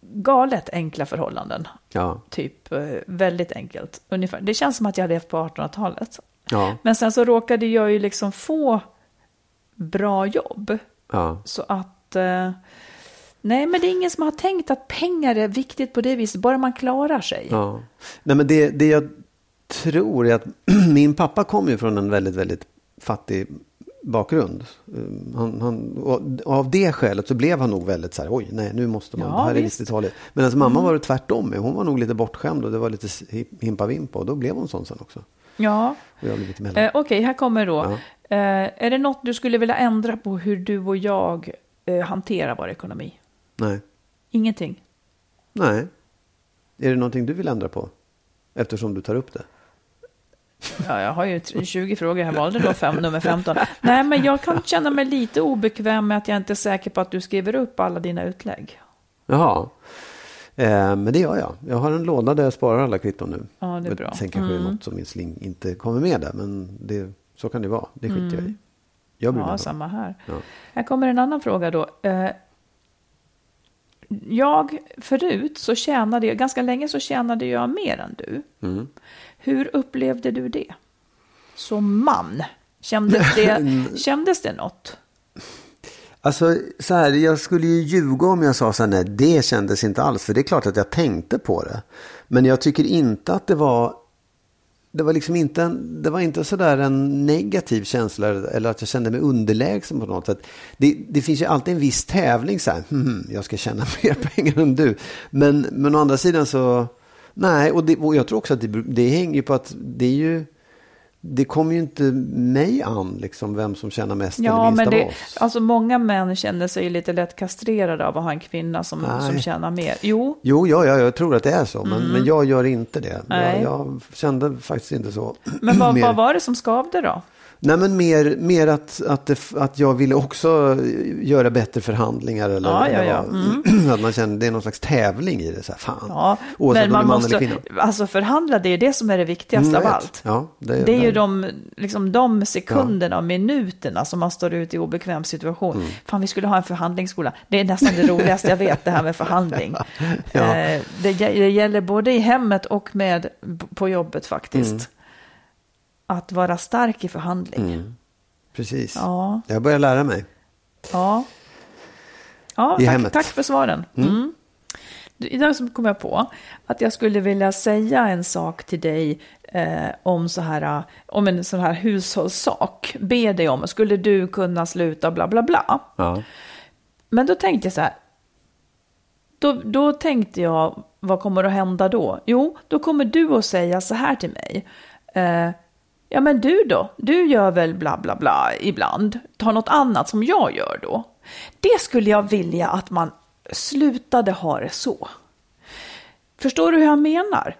galet enkla förhållanden. Ja. Typ eh, väldigt enkelt. Ungefär. Det känns som att jag levt på 1800-talet. Ja. Men sen så råkade jag ju liksom få bra jobb. Ja. Så att... Eh, nej, men det är ingen som har tänkt att pengar är viktigt på det viset. Bara man klarar sig. Ja. Nej, men det, det jag tror är att min pappa kom ju från en väldigt, väldigt fattig bakgrund. Um, Han, han, och av det skälet så blev han nog väldigt så här, oj, nej, nu måste man, Ja, det här är visst. visst Italien. Medan mamma var det tvärtom. Hon var nog lite bortskämd och det var lite himpa vimpa och då blev hon sån sen också. Ja. Eh, Okej, här kommer då. Ja. Eh, är det något du skulle vilja ändra på hur du och jag eh, hanterar vår ekonomi? Nej. Ingenting. Nej. Är det någonting du vill ändra på? Eftersom du tar upp det. Ja, jag har ju 20 frågor, jag valde då fem, nummer 15. Nej, men jag kan känna mig lite obekväm med att jag inte är säker på att du skriver upp alla dina utlägg. Jaha. Eh, men det gör jag. Jag har en låda där jag sparar alla kvitton nu. Ja, det är bra. Sen kanske Mm. det är något som min sling inte kommer med där. Men det, så kan det vara. Det skiter jag i. Jag mig Ja, om. samma här. Ja. Här kommer en annan fråga då. Eh, Jag, förut så tjänade jag, ganska länge så tjänade jag mer än du. Mm. Hur upplevde du det? Som man, kändes det, kändes det något? Alltså, så här, jag skulle ju ljuga om jag sa så här, nej, det kändes inte alls. För det är klart att jag tänkte på det. Men jag tycker inte att det var, det var liksom inte, en, det var inte sådär en negativ känsla eller att jag kände mig underlägsen på något sätt. Det, det finns ju alltid en viss tävling så här, hmm, hmm jag ska tjäna mer pengar än du. Men, men å andra sidan så, nej, och, det, och jag tror också att det, det hänger ju på att det är ju, det kommer ju inte mig an, liksom, vem som tjänar mest eller Ja, minst men av det, oss. alltså många män känner sig lite lätt kastrerade av att ha en kvinna som, Nej. som tjänar mer. Jo, Jo, ja, ja, jag tror att det är så. Men, men jag gör inte det. Mm. Jag, jag kände faktiskt inte så. men vad, vad var det som skavde då? Nej, men mer, mer att, att, det, att jag ville också göra bättre förhandlingar. Eller, Ja, ja, ja. vad. Att man känner det är någon slags tävling i det. Så här, fan. Ja, Oavsett men man är man måste, alltså förhandla, det är det som är det viktigaste Mm, av allt. Ja, det, Det är ju de, liksom, de sekunderna och minuterna som man står ut i obekväm situation. Mm. Fan, vi skulle ha en förhandlingsskola. Det är nästan det roligaste jag vet, det här med förhandling. Eh, det, det gäller både i hemmet och med på jobbet faktiskt. Mm. Att vara stark i förhandling. Precis. Ja, Jag börjar lära mig. ja. ja I tack, hemmet. tack för svaren. Mm. Idag så kom jag på att jag skulle vilja säga en sak till dig eh, om, så här, om en sån här hushållssak. Be dig om, skulle du kunna sluta bla bla bla. Ja. Men då tänkte jag så här. Då, då tänkte jag, vad kommer att hända då? Jo, då kommer du att säga så här till mig. Eh, ja, men du då? Du gör väl bla bla bla ibland. Ta något annat som jag gör då. Det skulle jag vilja att man slutade ha det så. Förstår du hur jag menar?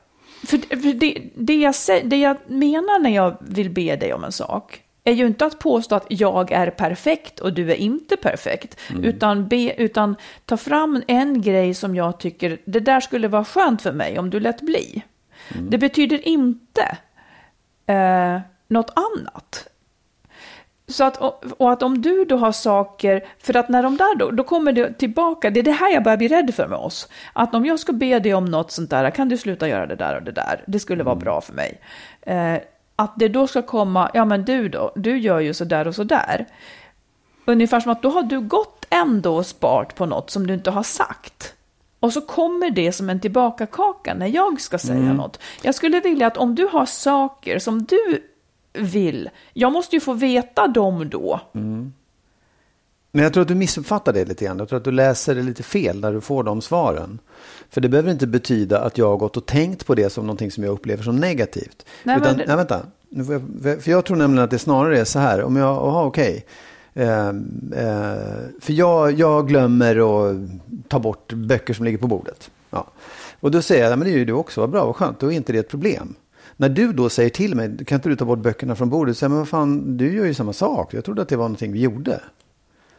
För, det, det, jag, det jag menar när jag vill be dig om en sak är ju inte att påstå att jag är perfekt och du är inte perfekt, utan, be, utan ta fram en grej som jag tycker, det där skulle vara skönt för mig om du lät bli. Det betyder inte eh, något annat. Så att, och, att om du då har saker, för att när de där då, då kommer det tillbaka, det är det här jag börjar bli rädd för med oss. Att om jag ska be dig om något sånt där, kan du sluta göra det där och det där, det skulle vara bra för mig. Eh, att det då ska komma, ja men du då, du gör ju så där och så där. Ungefär som att då har du gått ändå och spart på något som du inte har sagt. Och så kommer det som en tillbakakaka när jag ska säga något. Jag skulle vilja att om du har saker som du vill, jag måste ju få veta dem då. Men jag tror att du missuppfattar det lite grann. Jag tror att du läser det lite fel när du får de svaren. För det behöver inte betyda att jag har gått och tänkt på det som någonting som jag upplever som negativt. Nej, Utan, men nej, vänta. För jag tror nämligen att det snarare är så här. Om jag, aha, okej. Eh, eh, för jag, jag glömmer att ta bort böcker som ligger på bordet. Ja. Och då säger jag, "Ja, men det är ju du också, vad bra, vad skönt, då är inte det ett problem. När du då säger till mig, kan inte du ta bort böckerna från bordet? Så säger jag, men vad fan, du gör ju samma sak. Jag trodde att det var någonting vi gjorde.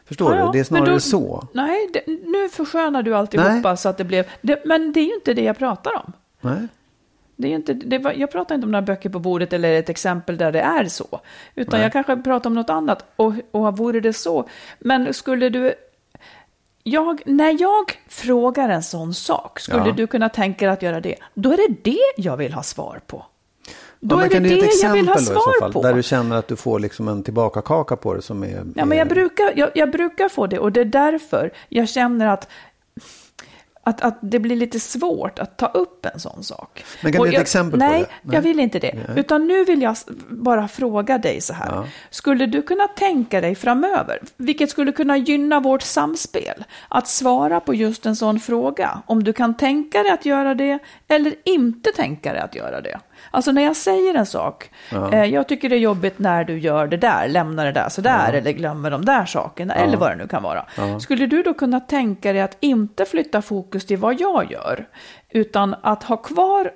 Förstår Ja, du? Det är snarare då- så. Nej, det, nu förskönar du alltihopa Nej. så att det blev... Det, men det är ju inte det jag pratar om. Nej. Det är inte, det var, jag pratar inte om några böcker på bordet eller ett exempel där det är så. Utan Nej. jag kanske pratar om något annat. Och, och vore det så. Men skulle du... Jag, när jag frågar en sån sak, skulle Ja. du kunna tänka dig att göra det? Då är det det jag vill ha svar på. Då Ja, är det det ett jag vill ha då i så svar fall? på. Där du känner att du får liksom en tillbakakaka på det som är... Ja, men jag brukar, jag, jag brukar få det och det är därför jag känner att, att, att det blir lite svårt att ta upp en sån sak. Men kan du ge ett exempel på nej, det? Nej. jag vill inte det. Nej. Utan nu vill jag bara fråga dig så här. Ja. Skulle du kunna tänka dig framöver, vilket skulle kunna gynna vårt samspel, att svara på just en sån fråga? Om du kan tänka dig att göra det eller inte tänka dig att göra det. Alltså när jag säger en sak, eh, jag tycker det är jobbigt när du gör det där, lämnar det där sådär, eller glömmer de där sakerna, eller vad det nu kan vara. Skulle du då kunna tänka dig att inte flytta fokus till vad jag gör, utan att ha kvar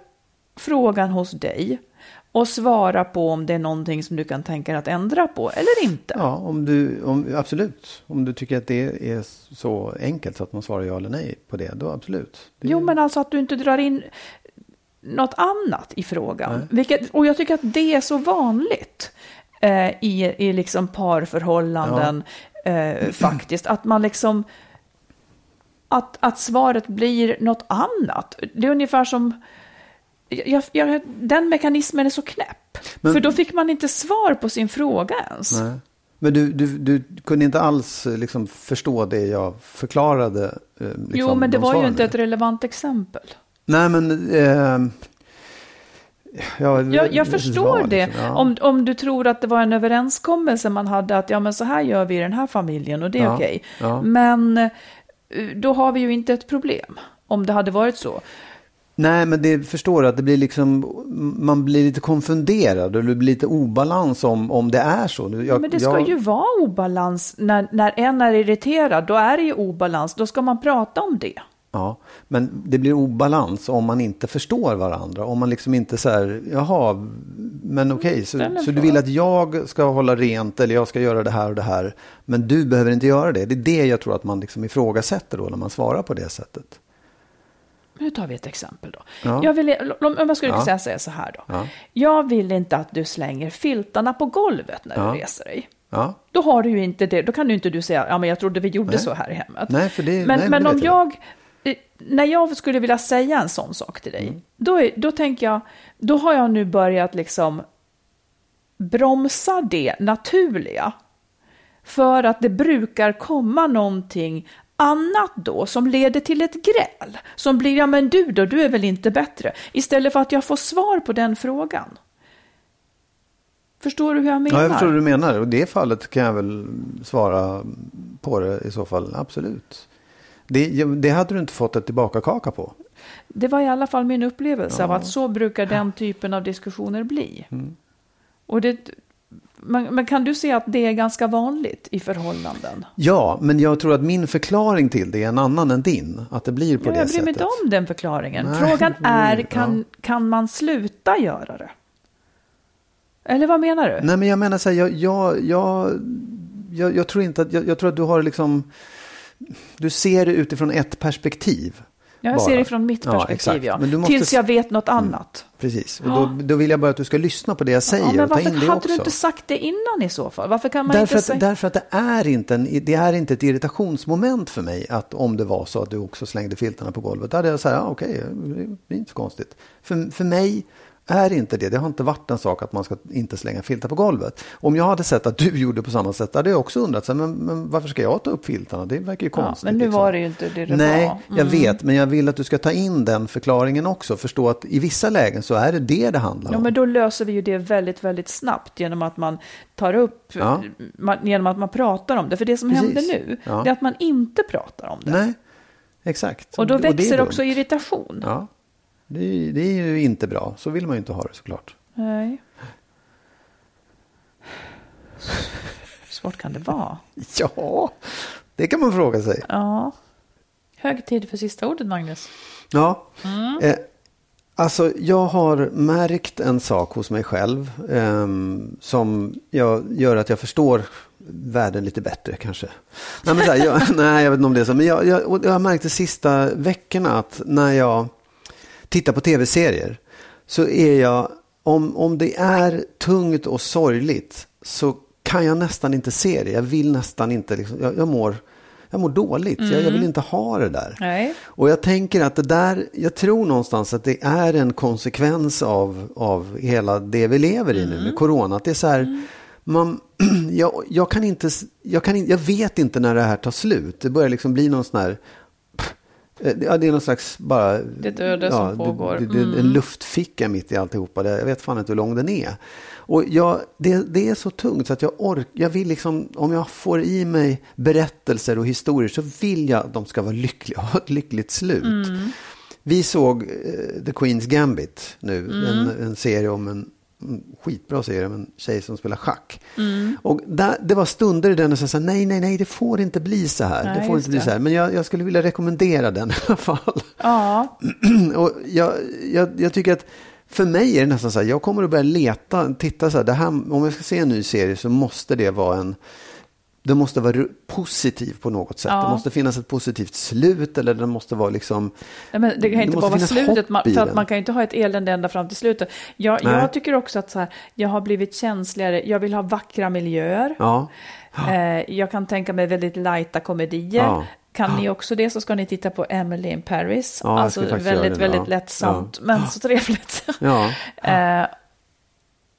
frågan hos dig och svara på om det är någonting som du kan tänka dig att ändra på eller inte? Ja, om du, om, absolut. Om du tycker att det är så enkelt så att man svarar ja eller nej på det, då absolut. Det, Jo, men alltså att du inte drar in något annat i frågan. Vilket, och jag tycker att det är så vanligt eh, i, i liksom parförhållanden eh, faktiskt. Att man liksom... Att, att svaret blir något annat. Det är ungefär som... Jag, jag, den mekanismen är så knäpp. Men- För då fick man inte svar på sin fråga ens. Nej. Men du, du, du kunde inte alls eh, liksom, förstå det jag förklarade? eh, Liksom, jo, men det de var ju inte ett relevant exempel. Nej, men... Eh, ja, Jag, jag förstår vad, det. liksom. Ja. Om, om du tror att det var en överenskommelse man hade att ja, men så här gör vi i den här familjen och det är Ja, okej. ja. Men eh, då har vi ju inte ett problem. Om det hade varit så. Nej, men det förstår du att det blir liksom, man blir lite konfunderad och det blir lite obalans om, om det är så. Jag, Men det ska jag, ju vara obalans. När, när en är irriterad, då är det ju obalans. Då ska man prata om det. Ja, men det blir obalans om man inte förstår varandra. Om man liksom inte så här, jaha, men okej, så, ställ en så du vill att jag ska hålla rent eller jag ska göra det här och det här. Men du behöver inte göra det. Det är det jag tror att man liksom ifrågasätter då när man svarar på det sättet. Nu tar vi ett exempel då. Ja. Jag, vill, om jag skulle Ja. säga, säga så här då. Ja. Jag vill inte att du slänger filtarna på golvet när Ja. du reser dig. Ja, Då har du inte det. Då kan du inte du säga, ja men jag trodde vi gjorde Nej. så här i hemmet. Nej, för det- men nej, men det om jag. Eh, när jag skulle vilja säga en sån sak till dig, Mm. då, är, då tänker jag, då har jag nu börjat liksom bromsa det naturliga. För att det brukar komma någonting annat då som leder till ett gräl. Som blir, ja men du då, du är väl inte bättre. Istället för att jag får svar på den frågan. Förstår du hur jag menar? ja jag förstår vad du menar. Och i det fallet kan jag väl svara på det i så fall, absolut. Det, det hade du inte fått ett tillbakakaka på. Det var i alla fall min upplevelse av att så brukar den typen av diskussioner bli. Mm. Och det, men, men kan du se att det är ganska vanligt i förhållanden? Ja, men jag tror att min förklaring till det är en annan än din. Att det blir på Ja, det jag bryr mig sättet. inte om den förklaringen. Nej, Frågan det- är, kan, kan man sluta göra det? Eller vad menar du? Nej, men jag menar så här, jag, jag, jag, jag, tror inte att, jag tror att du har liksom, du ser det utifrån ett perspektiv. Ja, jag bara. ser det från mitt Ja, perspektiv, ja. Du måste- Mm. Tills jag vet något annat. Precis, och då, då vill jag bara att du ska lyssna på det jag säger Ja, men och ta varför in det hade också. du inte sagt det innan i så fall? Varför kan man Därför inte att, säga... därför att det är, inte en, det är inte ett irritationsmoment för mig att om det var så att du också slängde filtarna på golvet. Då hade jag sagt, ja, okej, det är inte så konstigt. För, för mig är inte det. Det har inte varit en sak att man ska inte slänga filtar på golvet. Om jag hade sett att du gjorde på samma sätt hade jag också undrat, men, men varför ska jag ta upp filtarna? Det verkar ju Ja, konstigt. men nu liksom. var det ju inte det det Nej, var. Mm. jag vet, men jag vill att du ska ta in den förklaringen också. Förstå att i vissa lägen så är det det det handlar Ja, om. men då löser vi ju det väldigt, väldigt snabbt genom att man tar upp, Ja. man, genom att man pratar om det. För det som Precis. händer nu, Ja. det är att man inte pratar om det. Nej, exakt. Och då växer dumt. också irritation. Ja, det är, det är ju inte bra. Så vill man ju inte ha det såklart. Nej. Svårt kan det vara. Ja, det kan man fråga sig. Ja. Hög tid för sista ordet, Magnus. Ja, eh, alltså jag har märkt en sak hos mig själv ehm, som jag, gör att jag förstår världen lite bättre kanske. Nej, men här, jag, nej, jag vet inte om det är så. Men jag, jag, jag har märkt de sista veckorna att när jag tittar på tv-serier så är jag, om, om det är tungt och sorgligt så kan jag nästan inte se det. Jag vill nästan inte, liksom, jag, jag, mår, jag mår dåligt. Jag, jag vill inte ha det där. Nej. Och jag tänker att det där, jag tror någonstans att det är en konsekvens av, av hela det vi lever i nu med corona. Att det är så här, man, jag, jag kan inte, jag kan jag vet inte när det här tar slut. Det börjar liksom bli någon sån här, ja, det är någon slags bara... Det döda som pågår. Det, det, det, en luftficka mitt i alltihopa. Jag vet fan inte hur lång den är. Och jag, det, det är så tungt så att jag orkar, jag vill liksom, om jag får i mig berättelser och historier så vill jag att de ska vara lyckliga och ha ett lyckligt slut. Vi såg eh, The Queen's Gambit nu, en, en serie om en skitbra serie om en tjej som spelar schack. Och där, det var stunder i den och sa nej, nej, nej, det får inte bli så här. Nej, det får inte bli det. så här. Men jag, jag skulle vilja rekommendera den i alla fall. Ja, och jag, jag, jag tycker att för mig är det nästan så här, jag kommer att börja leta, titta så här, det här, om jag ska se en ny serie så måste det vara en, det måste vara positiv på något sätt. Ja. Det måste finnas ett positivt slut eller det måste vara liksom, Nej, men det kan Det inte måste bara vara slutet, man, för att den. man kan ju inte ha ett elände ända fram till slutet. Jag, jag tycker också att så här, jag har blivit känsligare, jag vill ha vackra miljöer. ja, Eh, jag kan tänka mig väldigt lighta komedier. Ja. Kan ni också det så ska ni titta på Emily in Paris. Alltså väldigt, det, väldigt lättsamt, men så trevligt. ja, Eh,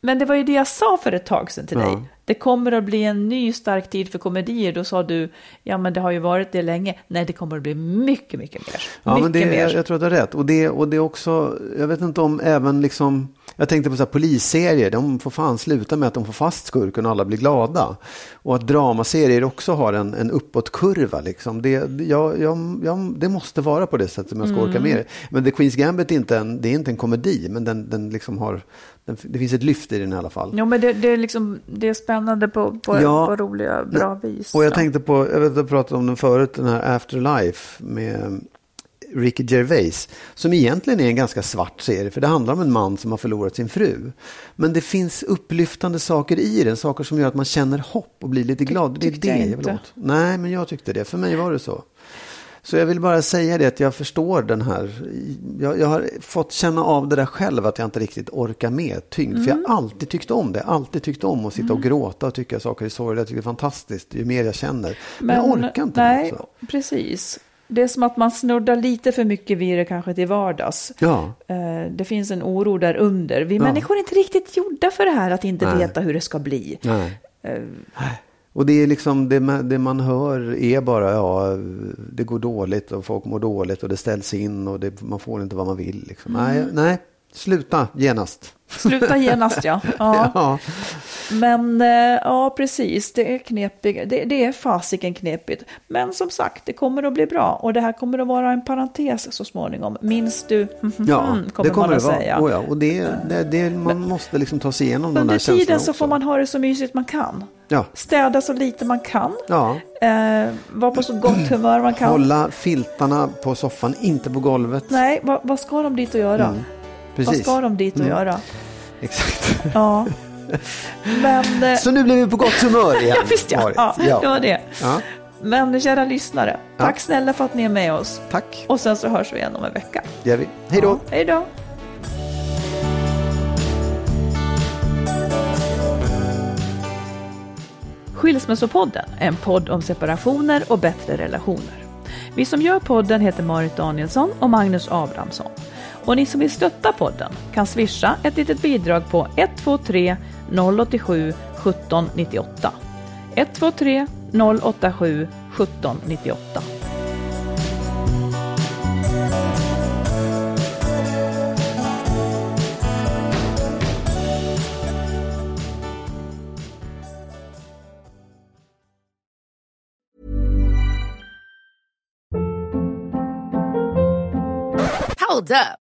men det var ju det jag sa för ett tag sedan till dig. Det kommer att bli en ny stark tid för komedier. Då sa du, ja men det har ju varit det länge. Nej, det kommer att bli mycket, mycket mer. Ja, mycket men det, mer. jag, jag tror att du har rätt. Och det, och det är också, jag vet inte om även liksom, jag tänkte på så här polisserier, de får fan sluta med att de får fast skurken och alla blir glada. Och att dramaserier också har en, en uppåtkurva. Liksom. Det, jag, jag, jag, det måste vara på det sättet om jag ska Mm. orka med det. Men The Queen's Gambit är inte en, det är inte en komedi, men den, den liksom har, det finns ett lyft i den i alla fall. Jo, men det, det, är liksom, det är spännande på, på, Ja. på roliga, bra vis. Och jag Ja. tänkte på, jag vet att jag pratade om den förut, den här Afterlife med Ricky Gervais. Som egentligen är en ganska svart serie, för det handlar om en man som har förlorat sin fru. Men det finns upplyftande saker i den, saker som gör att man känner hopp och blir lite glad. Det är det jag vill inte. åt. Nej, men jag tyckte det. För mig var det så. Så jag vill bara säga det att jag förstår den här. Jag, jag har fått känna av det där själv att jag inte riktigt orkar med tyngd. För jag Mm. har alltid tyckt om det. Alltid tyckt om att sitta och gråta och tycka saker är sorgliga. Jag tycker det är fantastiskt ju mer jag känner. Men, jag orkar inte. Nej, precis. Det är som att man snuddar lite för mycket vid det kanske till vardags. Ja, Eh, Det finns en oro där under. Vi Ja. människor är inte riktigt gjorda för det här att inte Nej. veta hur det ska bli. nej. Och det är liksom det man, det man hör är bara ja, det går dåligt och folk mår dåligt och det ställs in och det, man får inte vad man vill. Liksom. Nej, nej, sluta genast. Sluta genast ja. ja. Ja. Men eh, ja, precis, det är knepigt. Det, det är fasiken knepigt. Men som sagt, det kommer att bli bra. Och det här kommer att vara en parentes så småningom. Minns du? Ja, kommer det kommer det vara. säga. Oh ja, och det, det, det, man måste liksom ta sig igenom de Under där känslorna tiden så får man ha det så mysigt man kan. ja. Städa så lite man kan. Ja, Eh, vara på så gott humör man kan. hålla filtarna på soffan, inte på golvet. Nej, vad, vad ska de dit att göra? Vad Precis. ska de dit att Mm. göra? Exakt. Ja. Men... Så nu blir vi på gott humör igen. Ja, visst ja. Marit. ja. Det var det. Ja. Men kära lyssnare, Ja. tack snälla för att ni är med oss. Tack, Och sen så hörs vi igen om en vecka. det gör vi. Hej då. Ja, hej då. Skilsmässopodden är en podd om separationer och bättre relationer. Vi som gör podden heter Marit Danielsson och Magnus Abrahamsson. Och ni som vill stötta podden kan swisha ett litet bidrag på 123 087 1798. 123 087 1798. Hold up.